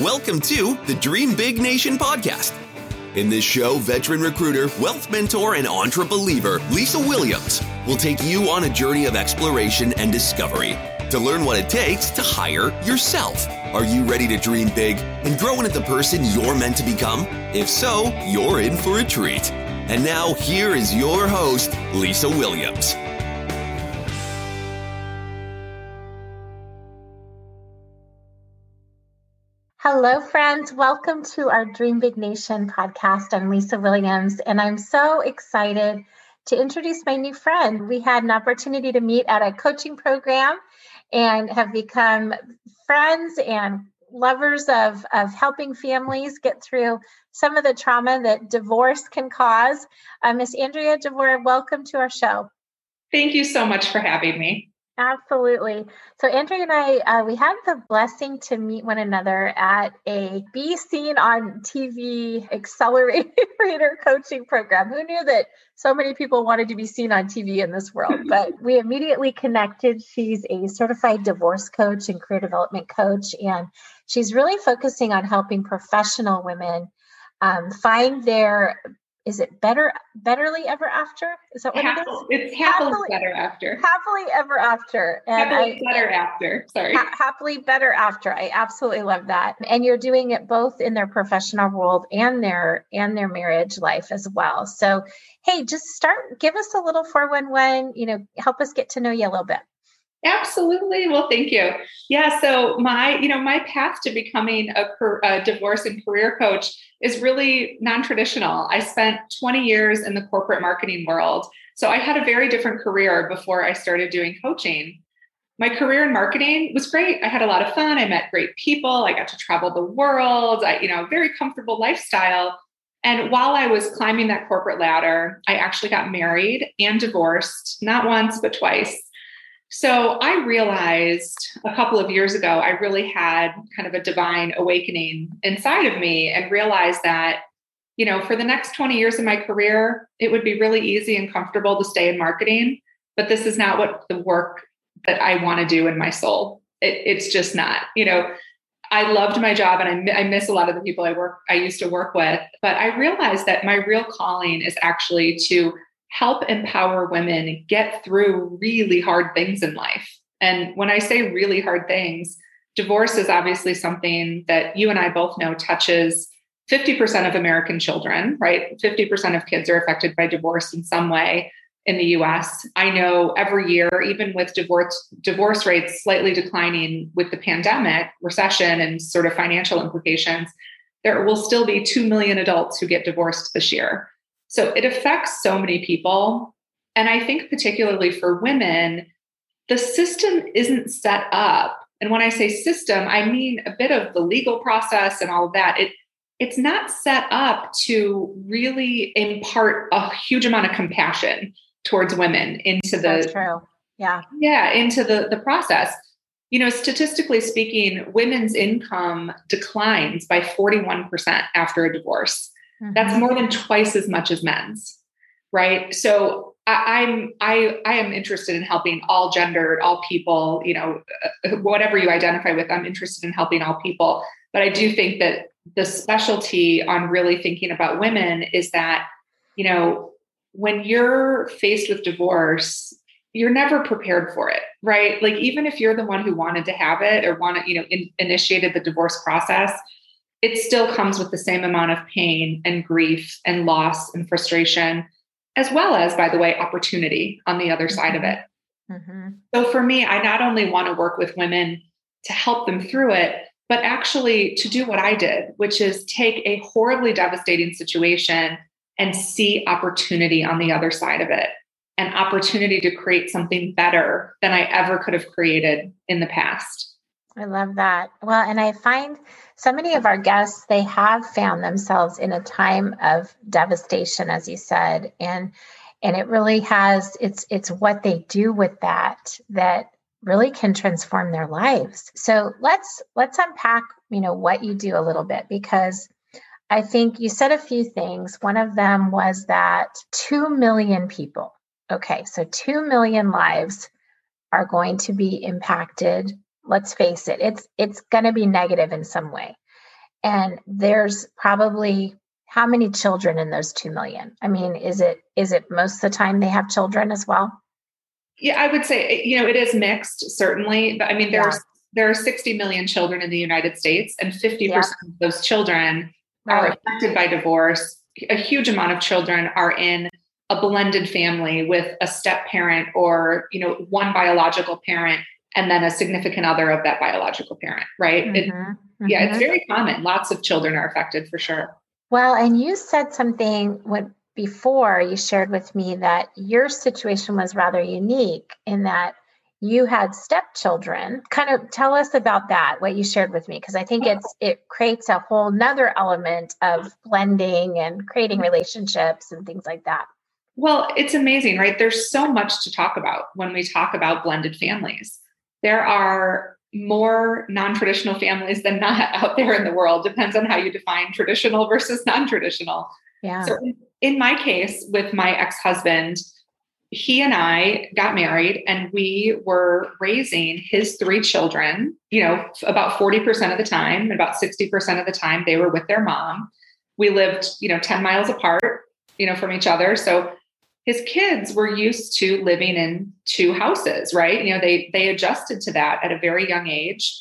Welcome to the Dream Big Nation podcast. In this show, veteran recruiter, wealth mentor, and entrepreneur Lisa Williams will take you on a journey of exploration and discovery to learn what it takes to hire yourself. Are you ready to dream big and grow into the person you're meant to become? If so, you're in for a treat. And now, here is your host, Lisa Williams. Hello, friends. Welcome to our Dream Big Nation podcast. I'm Lisa Williams, and I'm so excited to introduce my new friend. We had an opportunity to meet at a coaching program and have become friends and lovers of, of helping families get through some of the trauma that divorce can cause. Uh, Miss Andrea DeVore, welcome to our show. Thank you so much for having me. Absolutely. So Andrea and I, uh, we had the blessing to meet one another at a Be Seen on TV accelerator coaching program. Who knew that so many people wanted to be seen on TV in this world? But we immediately connected. She's a certified divorce coach and career development coach, and she's really focusing on helping professional women um, find their is it better betterly ever after? Is that what it is? it's happily, happily, better after. happily ever after. And happily I, better after sorry. Ha- happily better after. I absolutely love that. And you're doing it both in their professional world and their and their marriage life as well. So hey just start give us a little 411 you know help us get to know you a little bit Absolutely. Well, thank you. Yeah. So my, you know, my path to becoming a, a, divorce and career coach is really non-traditional. I spent 20 years in the corporate marketing world. So I had a very different career before I started doing coaching. My career in marketing was great. I had a lot of fun. I met great people. I got to travel the world. I, you know, very comfortable lifestyle. And while I was climbing that corporate ladder, I actually got married and divorced, not once, but twice. So I realized a couple of years ago, I really had kind of a divine awakening inside of me and realized that, you know, for the next 20 years of my career, it would be really easy and comfortable to stay in marketing. But this is not what the work that I want to do in my soul. It, it's just not, you know, I loved my job and I, I miss a lot of the people I work, I used to work with, but I realized that my real calling is actually to help empower women get through really hard things in life. And when I say really hard things, divorce is obviously something that you and I both know touches 50% of American children, right? 50% of kids are affected by divorce in some way in the US. I know every year, even with divorce divorce rates slightly declining with the pandemic, recession, and sort of financial implications, there will still be 2 million adults who get divorced this year. So it affects so many people. And I think, particularly for women, the system isn't set up. And when I say system, I mean a bit of the legal process and all of that. It, it's not set up to really impart a huge amount of compassion towards women into the That's true. Yeah. Yeah, into the, the process. You know, statistically speaking, women's income declines by 41% after a divorce. Mm-hmm. That's more than twice as much as men's, right? So I, I'm I I am interested in helping all gendered, all people, you know, uh, whatever you identify with. I'm interested in helping all people, but I do think that the specialty on really thinking about women is that, you know, when you're faced with divorce, you're never prepared for it, right? Like even if you're the one who wanted to have it or wanted, you know, in, initiated the divorce process, it still comes with the same amount of pain and grief and loss and frustration, as well as, by the way, opportunity on the other side of mm-hmm. it. Mm-hmm. So for me, I not only want to work with women to help them through it, but actually to do what I did, which is take a horribly devastating situation and see opportunity on the other side of it an opportunity to create something better than I ever could have created in the past. I love that. Well, and I find so many of our guests, they have found themselves in a time of devastation, as you said. And and it really has it's it's what they do with that that really can transform their lives. So let's let's unpack, you know, what you do a little bit because I think you said a few things. One of them was that 2 million people. Okay, so 2 million lives are going to be impacted let's face it it's it's going to be negative in some way and there's probably how many children in those 2 million i mean is it is it most of the time they have children as well yeah i would say eh, you know it is mixed certainly but i mean there's yeah. there are 60 million children in the united states and 50% yeah. of those children right. are affected by divorce a huge amount of children are in a blended family with a step parent or you know one biological parent and then a significant other of that biological parent right? Mm-hmm. It, mm-hmm. yeah it's mm-hmm. very common. Lots of children are affected for sure. Well and you said something when before you shared with me that your situation was rather unique in that you had stepchildren. Kind of tell us about that what you shared with me because i think it's it creates a whole nother element of blending and creating relationships and things like that. Well it's amazing right? There's so much to talk about when we talk about blended families there are more non-traditional families than not out there in the world depends on how you define traditional versus non-traditional yeah so in my case with my ex-husband he and I got married and we were raising his three children, you know, about 40% of the time, about 60% of the time they were with their mom. We lived, you know, 10 miles apart, you know, from each other. So his kids were used to living in two houses, right? You know, they they adjusted to that at a very young age.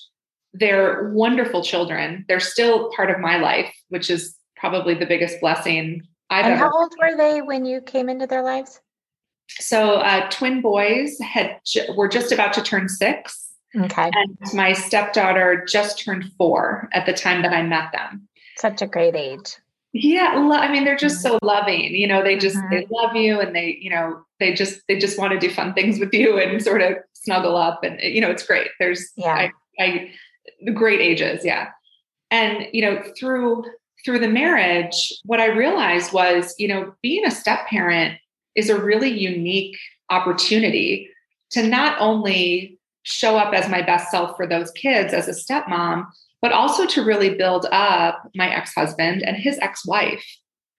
They're wonderful children. They're still part of my life, which is probably the biggest blessing I've and ever. How old were they when you came into their lives? So uh, twin boys had were just about to turn six. Okay. And my stepdaughter just turned four at the time that I met them. Such a great age. Yeah, lo- I mean, they're just mm-hmm. so loving. You know, they just mm-hmm. they love you, and they you know they just they just want to do fun things with you and sort of snuggle up, and you know it's great. There's yeah, I, I great ages, yeah, and you know through through the marriage, what I realized was you know being a step parent is a really unique opportunity to not only show up as my best self for those kids as a stepmom, but also to really build up my ex husband and his ex wife.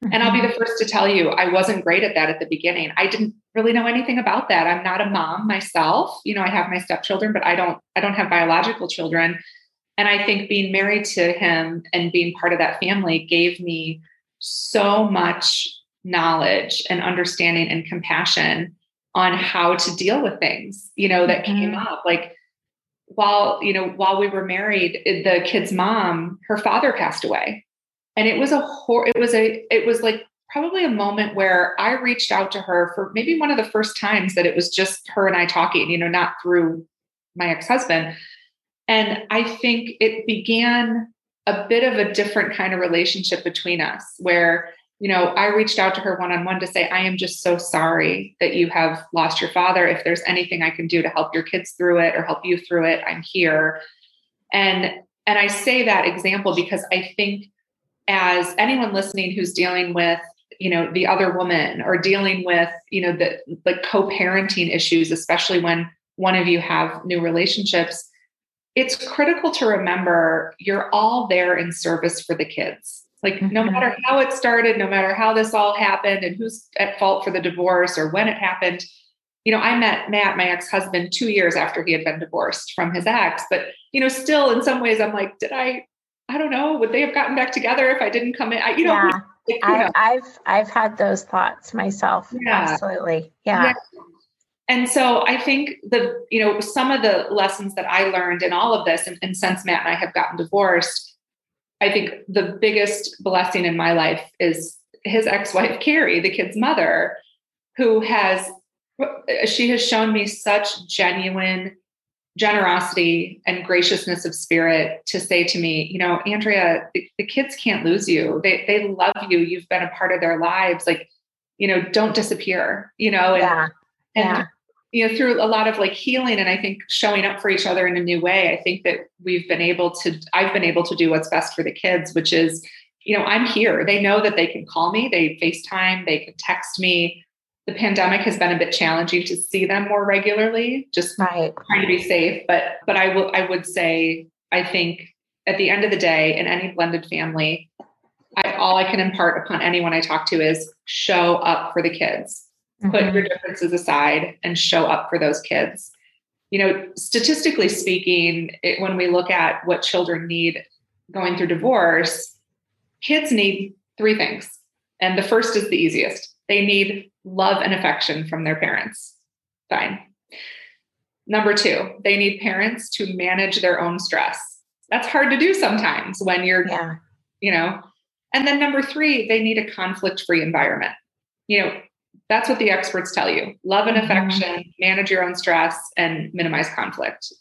Mm-hmm. And I'll be the mm-hmm. first to tell you, I wasn't great at that at the beginning. I didn't really know anything about that. I'm not a mom myself. You know, I have my stepchildren, but I don't, I don't have biological children. And I think being married to him and being part of that family gave me so much knowledge and understanding and compassion on how to deal with things, you know, that mm-hmm. came up. Like while, you know, while we were married, the kid's mom, her father passed away. And it was a hor- it was a it was like probably a moment where I reached out to her for maybe one of the first times that it was just her and I talking, you know, not through my ex-husband. And I think it began a bit of a different kind of relationship between us where you know, I reached out to her one on one to say, I am just so sorry that you have lost your father. If there's anything I can do to help your kids through it or help you through it, I'm here. And and I say that example because I think as anyone listening who's dealing with you know the other woman or dealing with you know the like co-parenting issues especially when one of you have new relationships it's critical to remember you're all there in service for the kids like, no mm-hmm. matter how it started, no matter how this all happened and who's at fault for the divorce or when it happened, you know, I met Matt, my ex husband, two years after he had been divorced from his ex. But, you know, still in some ways, I'm like, did I, I don't know, would they have gotten back together if I didn't come in? I, you know, yeah. like, I've, I've, I've had those thoughts myself. Yeah. Absolutely. Yeah. yeah. And so I think the, you know, some of the lessons that I learned in all of this, and, and since Matt and I have gotten divorced, I think the biggest blessing in my life is his ex-wife Carrie, the kid's mother, who has she has shown me such genuine generosity and graciousness of spirit to say to me, you know, Andrea, the, the, kids can't lose you. They they love you. You've been a part of their lives. Like, you know, don't disappear. You know, and, yeah. and yeah you know through a lot of like healing and i think showing up for each other in a new way i think that we've been able to i've been able to do what's best for the kids which is you know i'm here. They know that they can call me they facetime they can text me. The pandemic has been a bit challenging to see them more regularly just right. trying to be safe but but i will i would say i think at the end of the day in any blended family I, all i can impart upon anyone i talk to is show up for the kids mm-hmm. put your differences aside and show up for those kids you know statistically speaking it, when we look at what children need going through divorce, kids need three things. And the first is the easiest they need love and affection from their parents. Fine. Number two, they need parents to manage their own stress. That's hard to do sometimes when you're, yeah. you know. And then number three, they need a conflict free environment. You know, that's what the experts tell you love and mm-hmm. affection, mm-hmm. manage your own stress, and minimize conflict.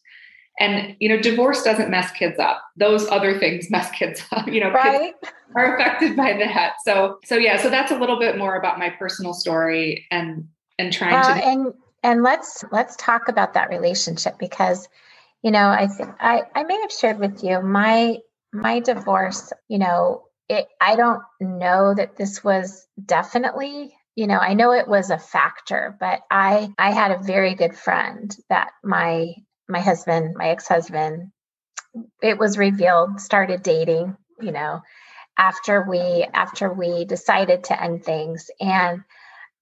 And, you know, divorce doesn't mess kids up. Those other things mess kids up. You know, right? are affected by that. So, so yeah, so that's a little bit more about my personal story and, and trying uh, to. And, and let's, let's talk about that relationship because, you know, I think I, I may have shared with you my, my divorce, you know, it, I don't know that this was definitely you know i know it was a factor but i i had a very good friend that my my husband my ex-husband it was revealed started dating you know after we after we decided to end things. And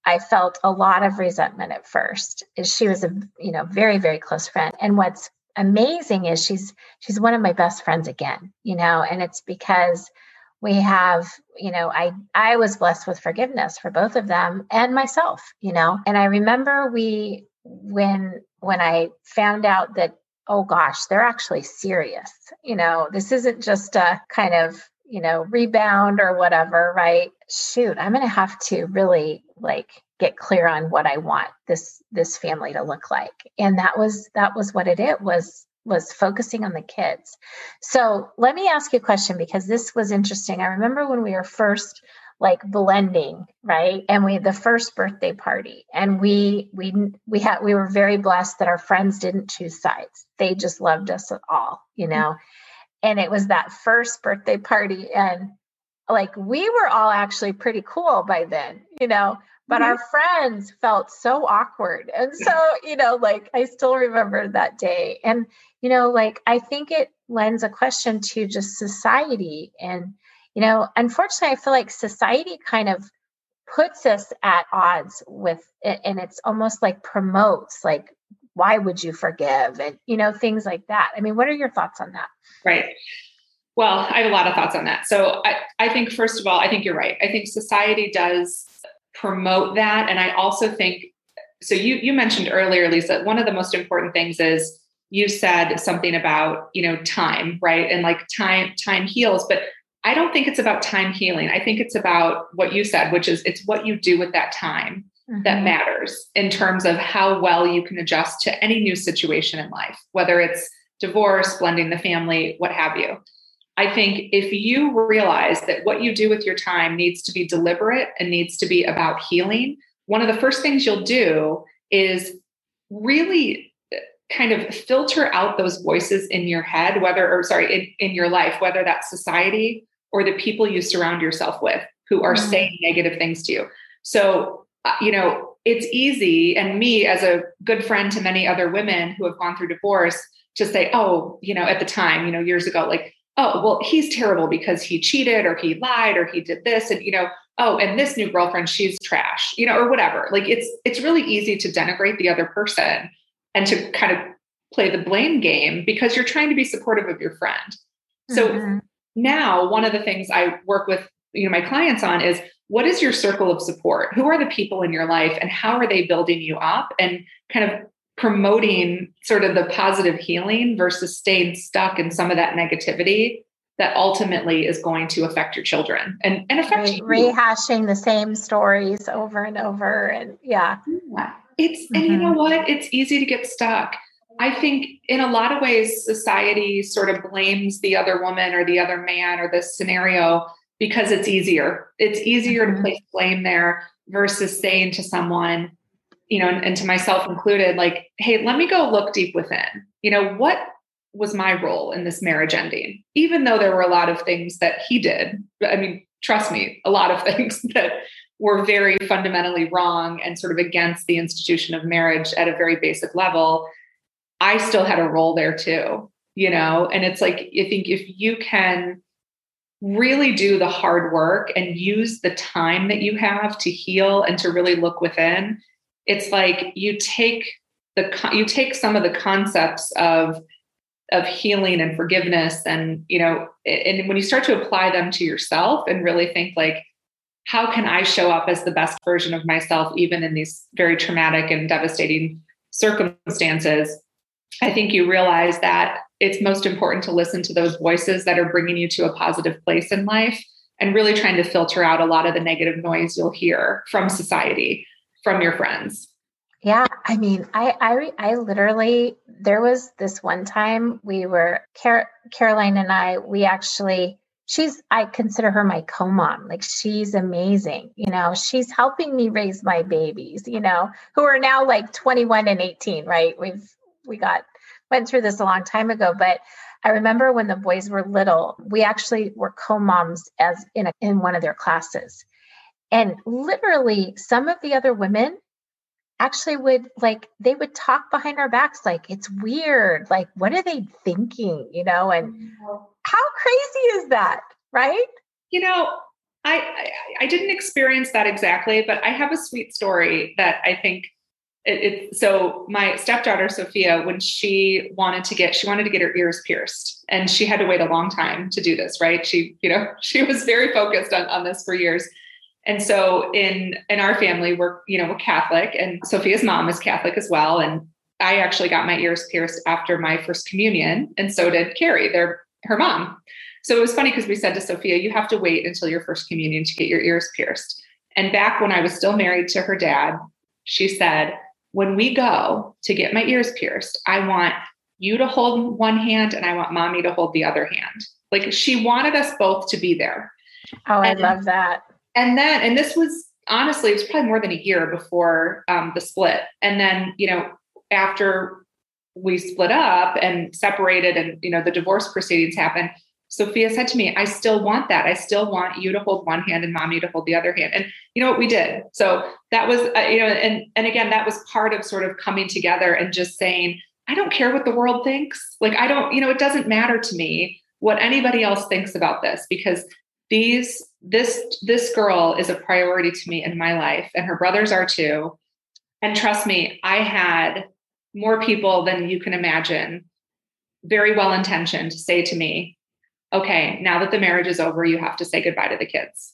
i felt a lot of resentment at first. She was a you know very very close friend. And what's amazing is she's she's one of my best friends again you know and it's because we have you know i i was blessed with forgiveness for both of them and myself you know? And i remember we when when i found out that oh gosh they're actually serious you know? This isn't just a kind of you know rebound or whatever right? Shoot i'm going to have to really like get clear on what i want this this family to look like. And that was that was what it, it was was focusing on the kids. So let me ask you a question because this was interesting. I remember when we were first like blending, right? And we the first birthday party and we we we had we were very blessed that our friends didn't choose sides. They just loved us at all, you know. And it was that first birthday party and like we were all actually pretty cool by then, you know but mm-hmm. our friends felt so awkward. And so you know like i still remember that day. And you know like i think it lends a question to just society. And you know unfortunately i feel like society kind of puts us at odds with it and it's almost like promotes like why would you forgive? and you know things like that. I mean what are your thoughts on that? Right. Well i have a lot of thoughts on that. So i, I think first of all i think you're right. I think society does promote that. And I also think so you you mentioned earlier, Lisa, one of the most important things is you said something about, you know, time, right? And like time, time heals, but I don't think it's about time healing. I think it's about what you said, which is it's what you do with that time mm-hmm. that matters in terms of how well you can adjust to any new situation in life, whether it's divorce, blending the family, what have you. I think if you realize that what you do with your time needs to be deliberate and needs to be about healing, one of the first things you'll do is really kind of filter out those voices in your head, whether, or sorry, in, in your life, whether that's society or the people you surround yourself with who are mm-hmm. saying negative things to you. So, uh, you know, it's easy, and me as a good friend to many other women who have gone through divorce, to say, oh, you know, at the time, you know, years ago, like, oh, well, he's terrible because he cheated or he lied or he did this. And, you know, oh, and this new girlfriend, she's trash, you know, or whatever. Like it's it's really easy to denigrate the other person and to kind of play the blame game because you're trying to be supportive of your friend. So mm-hmm. now one of the things I work with, you know, my clients on is what is your circle of support? Who are the people in your life and how are they building you up and kind of promoting sort of the positive healing versus staying stuck in some of that negativity that ultimately is going to affect your children and, and affect Re- rehashing the same stories over and over and yeah, yeah. it's mm-hmm. and you know mm-hmm. what it's easy to get stuck i think in a lot of ways society sort of blames the other woman or the other man or this scenario because it's easier it's easier mm-hmm. to place blame there versus saying to someone you know, and, and to myself included, like, hey, let me go look deep within. You know, what was my role in this marriage ending? Even though there were a lot of things that he did. I mean, trust me, a lot of things that were very fundamentally wrong and sort of against the institution of marriage at a very basic level. I still had a role there too, you know? And it's like, I think if you can really do the hard work and use the time that you have to heal and to really look within, it's like you take the you take some of the concepts of of healing and forgiveness and you know and when you start to apply them to yourself and really think like how can i show up as the best version of myself even in these very traumatic and devastating circumstances? I think you realize that it's most important to listen to those voices that are bringing you to a positive place in life and really trying to filter out a lot of the negative noise you'll hear from society from your friends yeah, I mean, I I I literally there was this one time we were Car- Caroline and I we actually she's I consider her my co-mom. Like she's amazing. You know, she's helping me raise my babies, you know, who are now like 21 and 18, right? We've we got went through this a long time ago, but I remember when the boys were little, we actually were co-moms as in a, in one of their classes. And literally some of the other women actually would like they would talk behind our backs like it's weird. Like what are they thinking? You know and mm-hmm. how crazy is that right? You know I, I, I didn't experience that exactly but i have a sweet story that i think it, it, so my stepdaughter sophia when she wanted to get she wanted to get her ears pierced and she had to wait a long time to do this right? She you know she was very focused on, on this for years and so in in our family, we're you know we're Catholic, and Sophia's mom is Catholic as well. And I actually got my ears pierced after my first communion, and so did Carrie, their her mom. So it was funny because we said to Sophia, "You have to wait until your first communion to get your ears pierced." And back when I was still married to her dad, she said, "When we go to get my ears pierced, I want you to hold one hand, and I want mommy to hold the other hand." Like she wanted us both to be there. Oh, I love that and then and this was honestly it was probably more than a year before um, the split. And then you know after we split up and separated and you know the divorce proceedings happened sophia said to me i still want that. I still want you to hold one hand and mommy to hold the other hand. And you know what? We did. So that was uh, you know and and again that was part of sort of coming together and just saying i don't care what the world thinks. Like i don't you know it doesn't matter to me what anybody else thinks about this because these this this girl is a priority to me in my life and her brothers are too. And trust me i had more people than you can imagine very well intentioned say to me okay now that the marriage is over you have to say goodbye to the kids.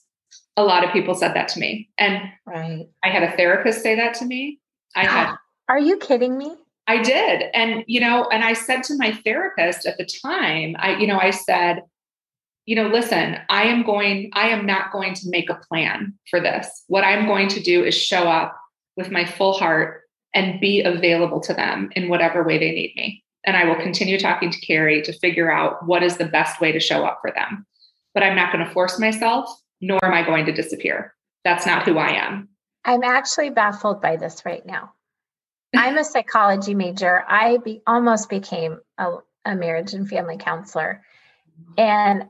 A lot of people said that to me. And right. I had a therapist say that to me. I had are you kidding me? I did. And you know and i said to my therapist at the time i you know i said you know, listen, I am going, I am not going to make a plan for this. What I'm going to do is show up with my full heart and be available to them in whatever way they need me. And I will continue talking to Carrie to figure out what is the best way to show up for them. But I'm not going to force myself, nor am I going to disappear. That's not who I am. I'm actually baffled by this right now. I'm a psychology major. I be, almost became a, a marriage and family counselor. And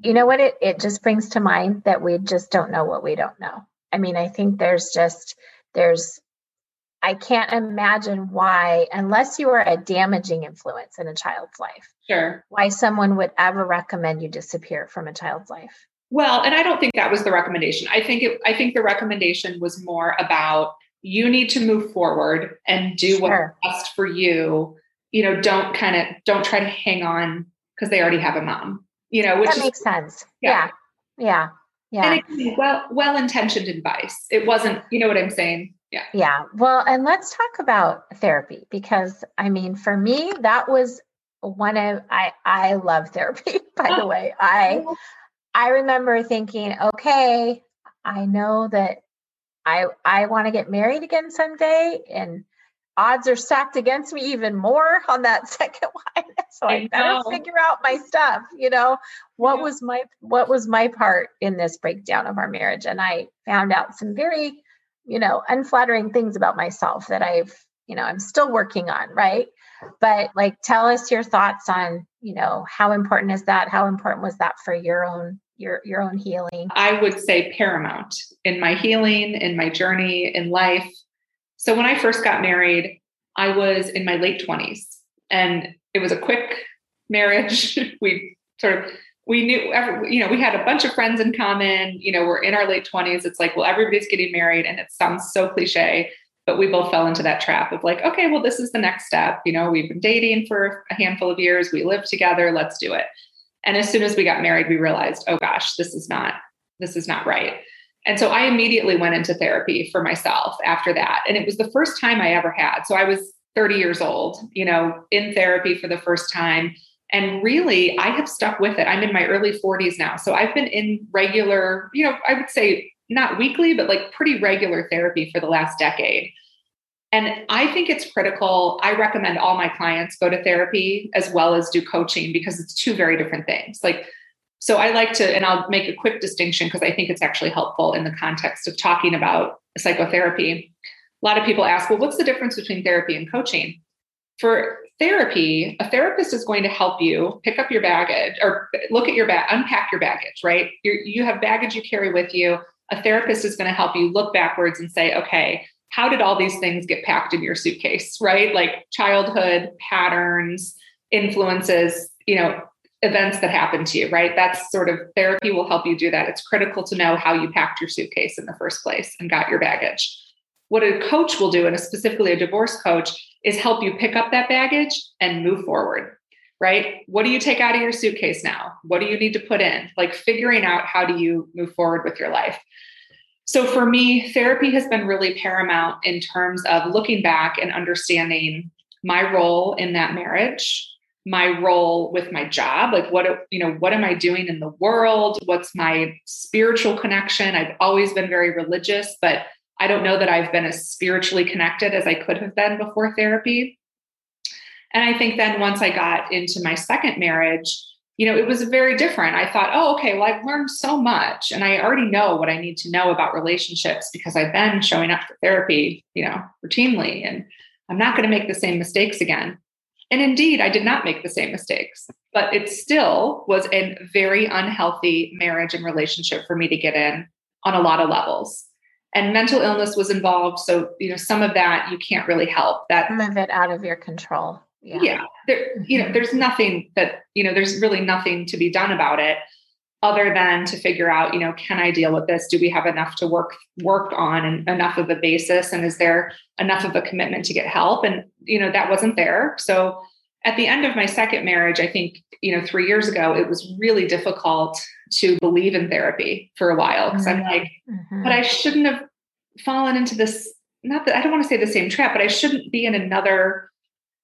you know what? It it just brings to mind that we just don't know what we don't know. I mean i think there's just there's i can't imagine why unless you are a damaging influence in a child's life sure. why someone would ever recommend you disappear from a child's life. Well and i don't think that was the recommendation. I think it i think the recommendation was more about you need to move forward and do sure. what's best for you. You know don't kind of don't try to hang on because they already have a mom you know, which that makes is, sense. Yeah. Yeah. Yeah. And it, well, well intentioned advice. It wasn't, you know what I'm saying? Yeah. Yeah. Well, and let's talk about therapy because I mean, for me, that was one of I I love therapy, by the oh. way. I I remember thinking, okay, I know that I I want to get married again someday and odds are stacked against me even more on that second one. So I, I better figure out my stuff, you know. What yeah. was my what was my part in this breakdown of our marriage? And I found out some very, you know, unflattering things about myself that I've, you know, I'm still working on, right? But like tell us your thoughts on, you know, how important is that? How important was that for your own your your own healing? I would say paramount in my healing, in my journey in life so when I first got married, I was in my late 20s and it was a quick marriage. we sort of we knew every, you know we had a bunch of friends in common you know we're in our late 20s it's like well everybody's getting married and it sounds so cliche but we both fell into that trap of like, okay, well, this is the next step. You know, we've been dating for a handful of years, we live together, let's do it. And as soon as we got married, we realized, oh gosh, this is not, this is not right. And so I immediately went into therapy for myself after that. And it was the first time I ever had. So I was 30 years old, you know, in therapy for the first time. And really, I have stuck with it. I'm in my early 40s now. So I've been in regular, you know, I would say not weekly, but like pretty regular therapy for the last decade. And I think it's critical. I recommend all my clients go to therapy as well as do coaching because it's two very different things. Like, so I like to, and I'll make a quick distinction because I think it's actually helpful in the context of talking about psychotherapy. A lot of people ask, well, what's the difference between therapy and coaching? For therapy, a therapist is going to help you pick up your baggage or look at your bag, unpack your baggage, right? You're, you have baggage you carry with you. A therapist is going to help you look backwards and say, okay, how did all these things get packed in your suitcase, right? Like childhood patterns, influences, you know, events that happen to you, right? That's sort of therapy will help you do that. It's critical to know how you packed your suitcase in the first place and got your baggage. What a coach will do, and specifically a divorce coach, is help you pick up that baggage and move forward, right? What do you take out of your suitcase now? What do you need to put in? Like figuring out how do you move forward with your life. So for me, therapy has been really paramount in terms of looking back and understanding my role in that marriage, my role with my job, like what you know, what am I doing in the world? What's my spiritual connection? I've always been very religious, but I don't know that I've been as spiritually connected as I could have been before therapy. And I think then once I got into my second marriage, you know, it was very different. I thought, oh, okay, well, I've learned so much and I already know what I need to know about relationships because I've been showing up for therapy, you know, routinely, and I'm not going to make the same mistakes again. And indeed, I did not make the same mistakes, but it still was a very unhealthy marriage and relationship for me to get in on a lot of levels. And mental illness was involved. So, you know, some of that you can't really help. That some of it out of your control yeah. yeah there you know mm-hmm. there's nothing that you know there's really nothing to be done about it other than to figure out you know can i deal with this? Do we have enough to work work on and enough of a basis? And is there enough of a commitment to get help? And you know that wasn't there. So at the end of my second marriage i think you know 3 years ago it was really difficult to believe in therapy for a while because mm-hmm. i'm like mm-hmm. but i shouldn't have fallen into this not that i don't want to say the same trap but i shouldn't be in another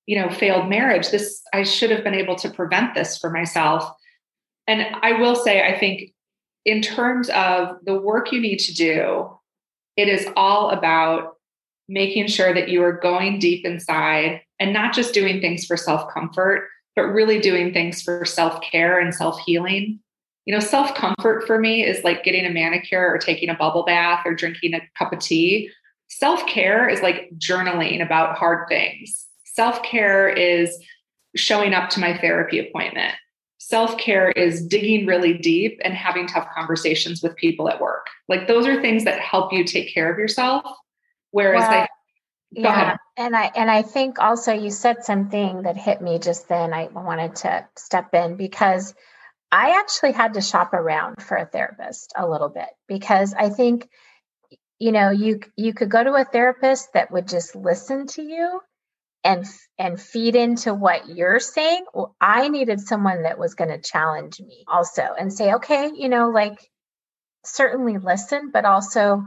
you know failed marriage. This i should have been able to prevent this for myself and i will say i think in terms of the work you need to do it is all about making sure that you are going deep inside and not just doing things for self comfort but really doing things for self care and self healing you know self comfort for me is like getting a manicure or taking a bubble bath or drinking a cup of tea. Self care is like journaling about hard things. Self care is showing up to my therapy appointment. Self care is digging really deep and having tough conversations with people at work. Like those are things that help you take care of yourself. Whereas well, yeah, ahead. and I and I think also you said something that hit me just then. I wanted to step in because I actually had to shop around for a therapist a little bit because I think you know you you could go to a therapist that would just listen to you and and feed into what you're saying well, i needed someone that was going to challenge me also and say okay you know like certainly listen but also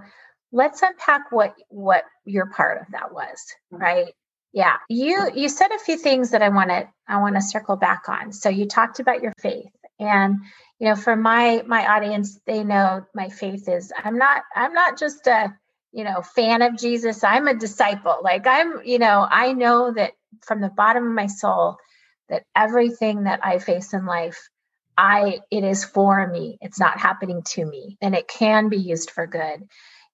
let's unpack what what your part of that was mm-hmm. right yeah you you said a few things that i want to i want to circle back on so you talked about your faith and you know for my my audience they know my faith is i'm not i'm not just a you know, fan of Jesus. I'm a disciple. Like I'm, you know, I know that from the bottom of my soul that everything that I face in life, I it is for me. It's not happening to me and it can be used for good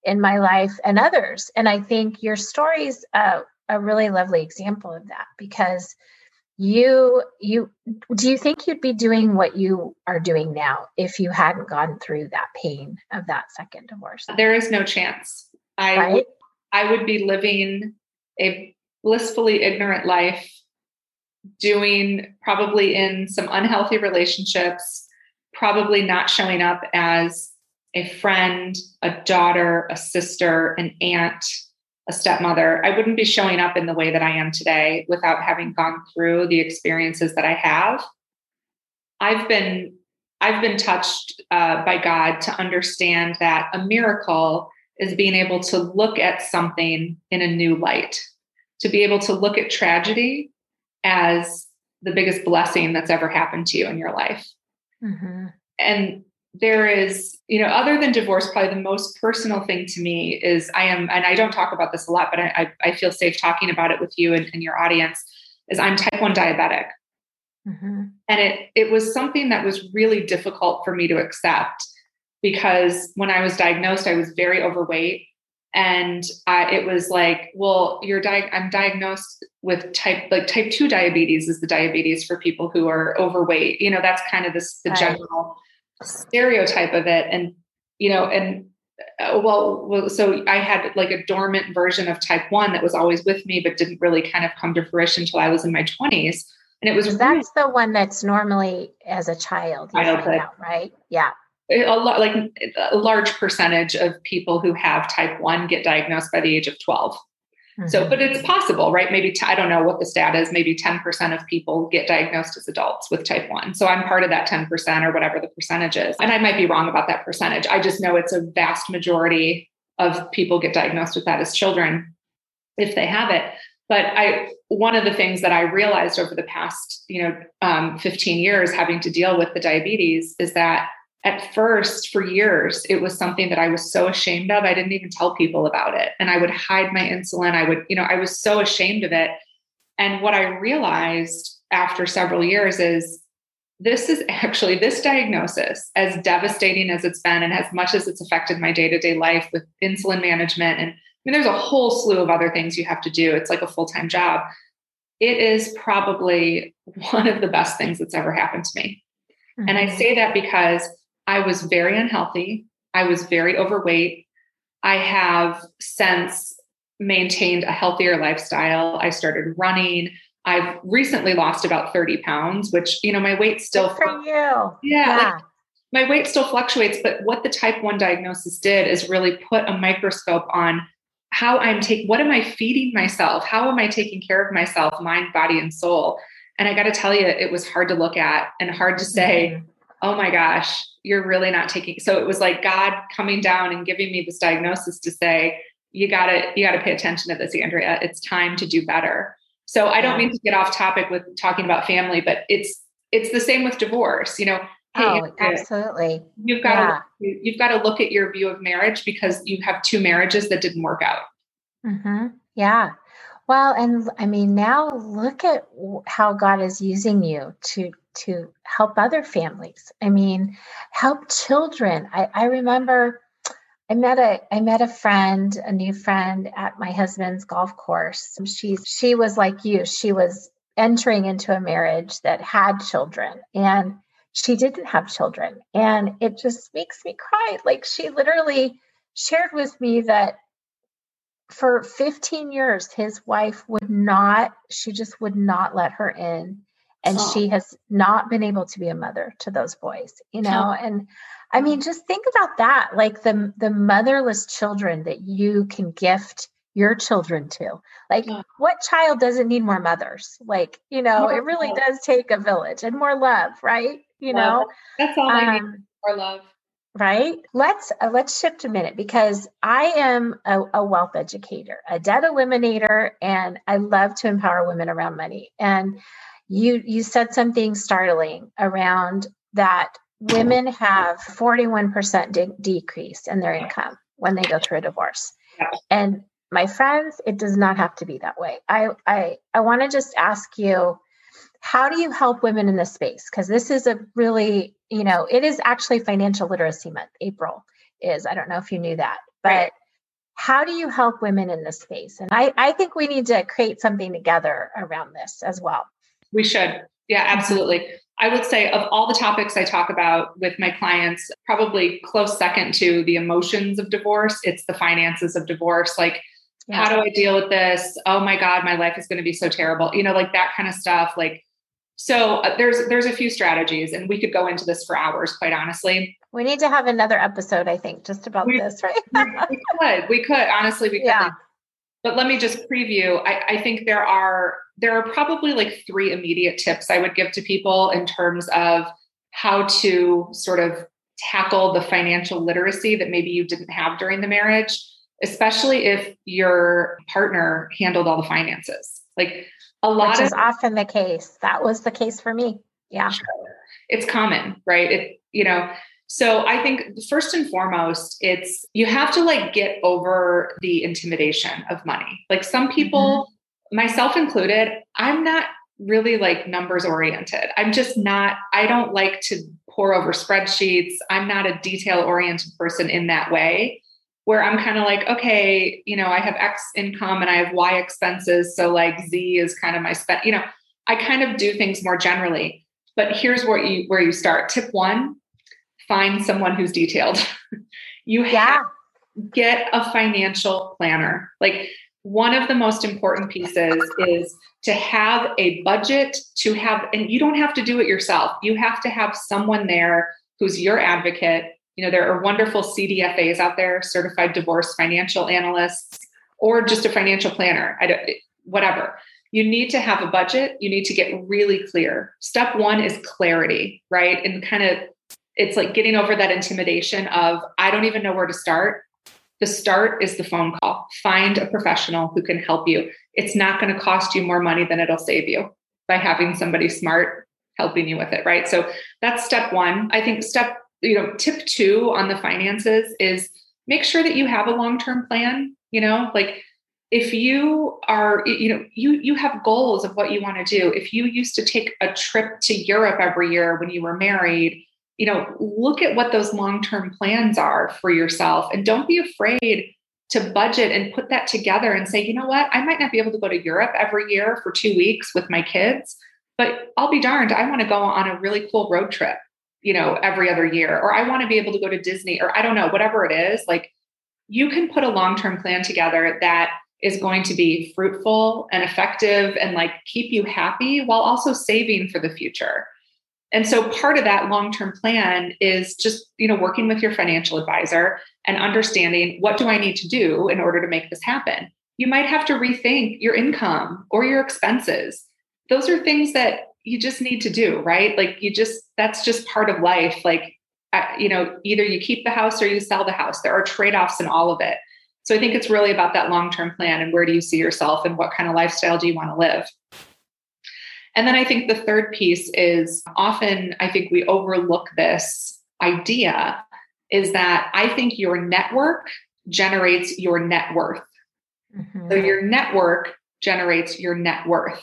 in my life and others. And I think your story's a, a really lovely example of that because you you do you think you'd be doing what you are doing now if you hadn't gone through that pain of that second divorce there is no chance I right? would, I would be living a blissfully ignorant life, doing probably in some unhealthy relationships, probably not showing up as a friend, a daughter, a sister, an aunt, a stepmother, I wouldn't be showing up in the way that I am today without having gone through the experiences that I have. I've been I've been touched uh, by God to understand that a miracle is being able to look at something in a new light, to be able to look at tragedy as the biggest blessing that's ever happened to you in your life. Mm-hmm. And there is, you know, other than divorce, probably the most personal thing to me is I am, and I don't talk about this a lot, but I, I feel safe talking about it with you and, and your audience, is I'm type 1 diabetic. Mm-hmm. And it it was something that was really difficult for me to accept because when I was diagnosed, I was very overweight. And I, it was like, well, you're di- I'm diagnosed with type like type two diabetes is the diabetes for people who are overweight. You know, that's kind of this the right. general stereotype of it. And you know, and uh, well, well, so I had like a dormant version of type one that was always with me, but didn't really kind of come to fruition until I was in my twenties. And it was that's really, the one that's normally as a child, childhood, out, right? Yeah. A lot, like a large percentage of people who have type one get diagnosed by the age of 12. Mm-hmm. So, but it's possible, right? Maybe I don't know what the stat is. Maybe 10% of people get diagnosed as adults with type 1. So I'm part of that 10% or whatever the percentage is. And I might be wrong about that percentage. I just know it's a vast majority of people get diagnosed with that as children if they have it but i one of the things that i realized over the past you know um, 15 years having to deal with the diabetes is that at first for years it was something that i was so ashamed of i didn't even tell people about it and i would hide my insulin i would you know i was so ashamed of it and what i realized after several years is this is actually this diagnosis as devastating as it's been and as much as it's affected my day-to-day life with insulin management and i mean, there's a whole slew of other things you have to do. It's like a full time job. It is probably one of the best things that's ever happened to me. Mm-hmm. And I mm-hmm. say that because I was very unhealthy. I was very overweight. I have since maintained a healthier lifestyle. I started running. I've recently lost about 30 pounds, which, you know, my weight still. Good for you. Yeah. yeah. Like, my weight still fluctuates, but what the type 1 diagnosis did is really put a microscope on how I'm taking, what am I feeding myself? How am I taking care of myself, mind, body, and soul? And I got to tell you, it was hard to look at and hard to say, mm-hmm. Oh my gosh, you're really not taking. So it was like God coming down and giving me this diagnosis to say, you got to, you got to pay attention to this, Andrea. It's time to do better. So I don't mean to get off topic with talking about family, but it's, it's the same with divorce. You know, oh, absolutely. You've got yeah. to you've got to look at your view of marriage because you have two marriages that didn't work out. Mm-hmm. Yeah. Well, and I mean, now look at how God is using you to to help other families. I mean, help children. I, I remember I met a I met a friend, a new friend at my husband's golf course. She's she was like you. She was entering into a marriage that had children and she didn't have children. And it just makes me cry. Like she literally shared with me that for 15 years, his wife would not, she just would not let her in. And oh. she has not been able to be a mother to those boys, you know? Oh. And I mean, just think about that like the, the motherless children that you can gift your children to. Like, yeah. what child doesn't need more mothers? Like, you know, it really does take a village and more love, right? you know that's all i need for love right let's uh, let's shift a minute because i am a, a, wealth educator a debt eliminator and i love to empower women around money and you you said something startling around that women have 41% de- decrease in their income when they go through a divorce. And my friends it does not have to be that way. I i i want to just ask you how do you help women in this space? Because this is a really you know it is actually financial literacy month. April is. I don't know if you knew that. But right. how do you help women in this space? And i i think we need to create something together around this as well we should yeah absolutely i would say of all the topics i talk about with my clients probably close second to the emotions of divorce it's the finances of divorce like yeah. how do i deal with this oh my god my life is going to be so terrible you know like that kind of stuff like so uh, there's there's a few strategies, and we could go into this for hours. Quite honestly, we need to have another episode. I think just about we, this, right? we could, we could honestly, we could. Yeah. but let me just preview. I, I think there are there are probably like three immediate tips I would give to people in terms of how to sort of tackle the financial literacy that maybe you didn't have during the marriage, especially if your partner handled all the finances. Like a lot Which of is often the case. That was the case for me. Yeah. It's common, right? It, you know, so I think first and foremost, it's you have to like get over the intimidation of money. Like some people, mm-hmm. Myself included, I'm not really like numbers oriented. I'm just not, I don't like to pour over spreadsheets. I'm not a detail oriented person in that way where I'm kind of like, okay, you know, I have X income and I have Y expenses. So like Z is kind of my spend, you know, I kind of do things more generally. But here's where you where you start. Tip one, find someone who's detailed. you yeah. have get a financial planner. Like one of the most important pieces is to have a budget to have and you don't have to do it yourself. You have to have someone there who's your advocate you know, there are wonderful CDFAs out there, certified divorce financial analysts, or just a financial planner. I don't, whatever. You need to have a budget. You need to get really clear. Step one is clarity, right? And kind of, it's like getting over that intimidation of, I don't even know where to start. The start is the phone call. Find a professional who can help you. It's not going to cost you more money than it'll save you by having somebody smart helping you with it, right? So that's step one. I think step you know, tip two on the finances is make sure that you have a long-term plan, you know, like if you are you know you you have goals of what you want to do if you used to take a trip to europe every year when you were married you know look at what those long-term plans are for yourself and don't be afraid to budget and put that together and say you know what i might not be able to go to europe every year for 2 weeks with my kids but i'll be darned i want to go on a really cool road trip you know, every other year, or I want to be able to go to Disney, or I don't know, whatever it is, like you can put a long term plan together that is going to be fruitful and effective and like keep you happy while also saving for the future. And so part of that long-term plan is just, you know, working with your financial advisor and understanding what do I need to do in order to make this happen. You might have to rethink your income or your expenses. Those are things that you just need to do, right? Like you just, that's just part of life. Like, uh, you know, either you keep the house or you sell the house. There are trade offs in all of it. So I think it's really about that long term plan and where do you see yourself and what kind of lifestyle do you want to live. And then I think the third piece is often I think we overlook this idea is that I think your network generates your net worth. Mm-hmm. So your network generates your net worth.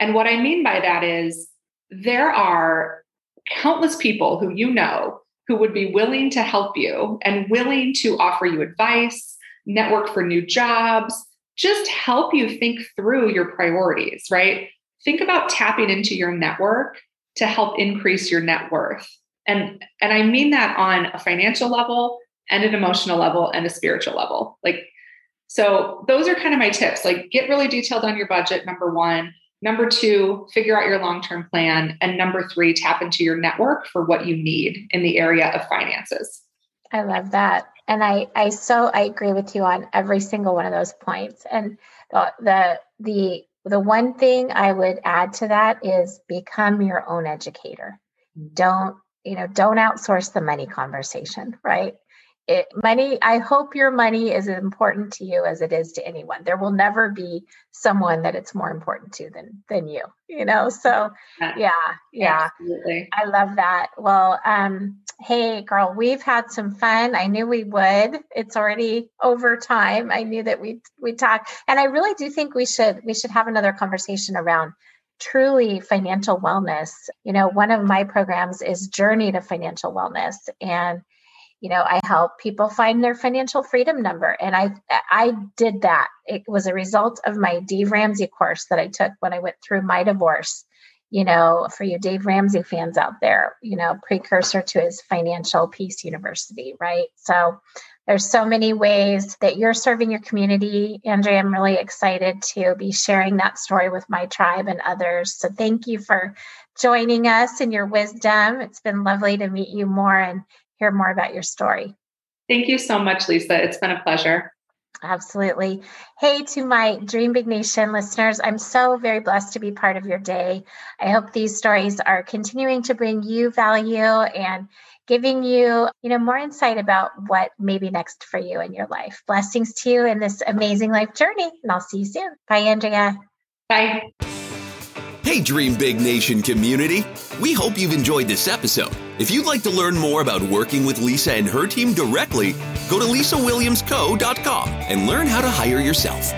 And what I mean by that is there are countless people who you know who would be willing to help you and willing to offer you advice, network for new jobs, just help you think through your priorities, right? Think about tapping into your network to help increase your net worth. And and I mean that on a financial level and an emotional level and a spiritual level. Like so those are kind of my tips. Like get really detailed on your budget number 1 Number two, figure out your long term plan. And number three, tap into your network for what you need in the area of finances. I love that. And I, I so I agree with you on every single one of those points. And the the the one thing I would add to that is become your own educator. Don't, you know, don't outsource the money conversation, right? It, money i hope your money is as important to you as it is to anyone. There will never be someone that it's more important to than than you you know? So yeah. yeah Absolutely. i love that. Well um hey girl we've had some fun. I knew we would. It's already over time. I knew that we we talk. And i really do think we should we should have another conversation around truly financial wellness. You know one of my programs is journey to financial wellness and you know i help people find their financial freedom number. And i i did that. It was a result of my dave ramsey course that i took when i went through my divorce you know for you dave ramsey fans out there you know precursor to his financial peace university right? So there's so many ways that you're serving your community. Andrea i'm really excited to be sharing that story with my tribe and others. So thank you for joining us and your wisdom. It's been lovely to meet you more. And hear more about your story. Thank you so much, Lisa. It's been a pleasure. Absolutely. Hey, to my Dream Big Nation listeners, I'm so very blessed to be part of your day. I hope these stories are continuing to bring you value and giving you, you know, more insight about what may be next for you in your life. Blessings to you in this amazing life journey, and I'll see you soon. Bye, Andrea. Bye. Hey, Dream Big Nation community. We hope you've enjoyed this episode. If you'd like to learn more about working with Lisa and her team directly, go to lisawilliamsco.com and learn how to hire yourself.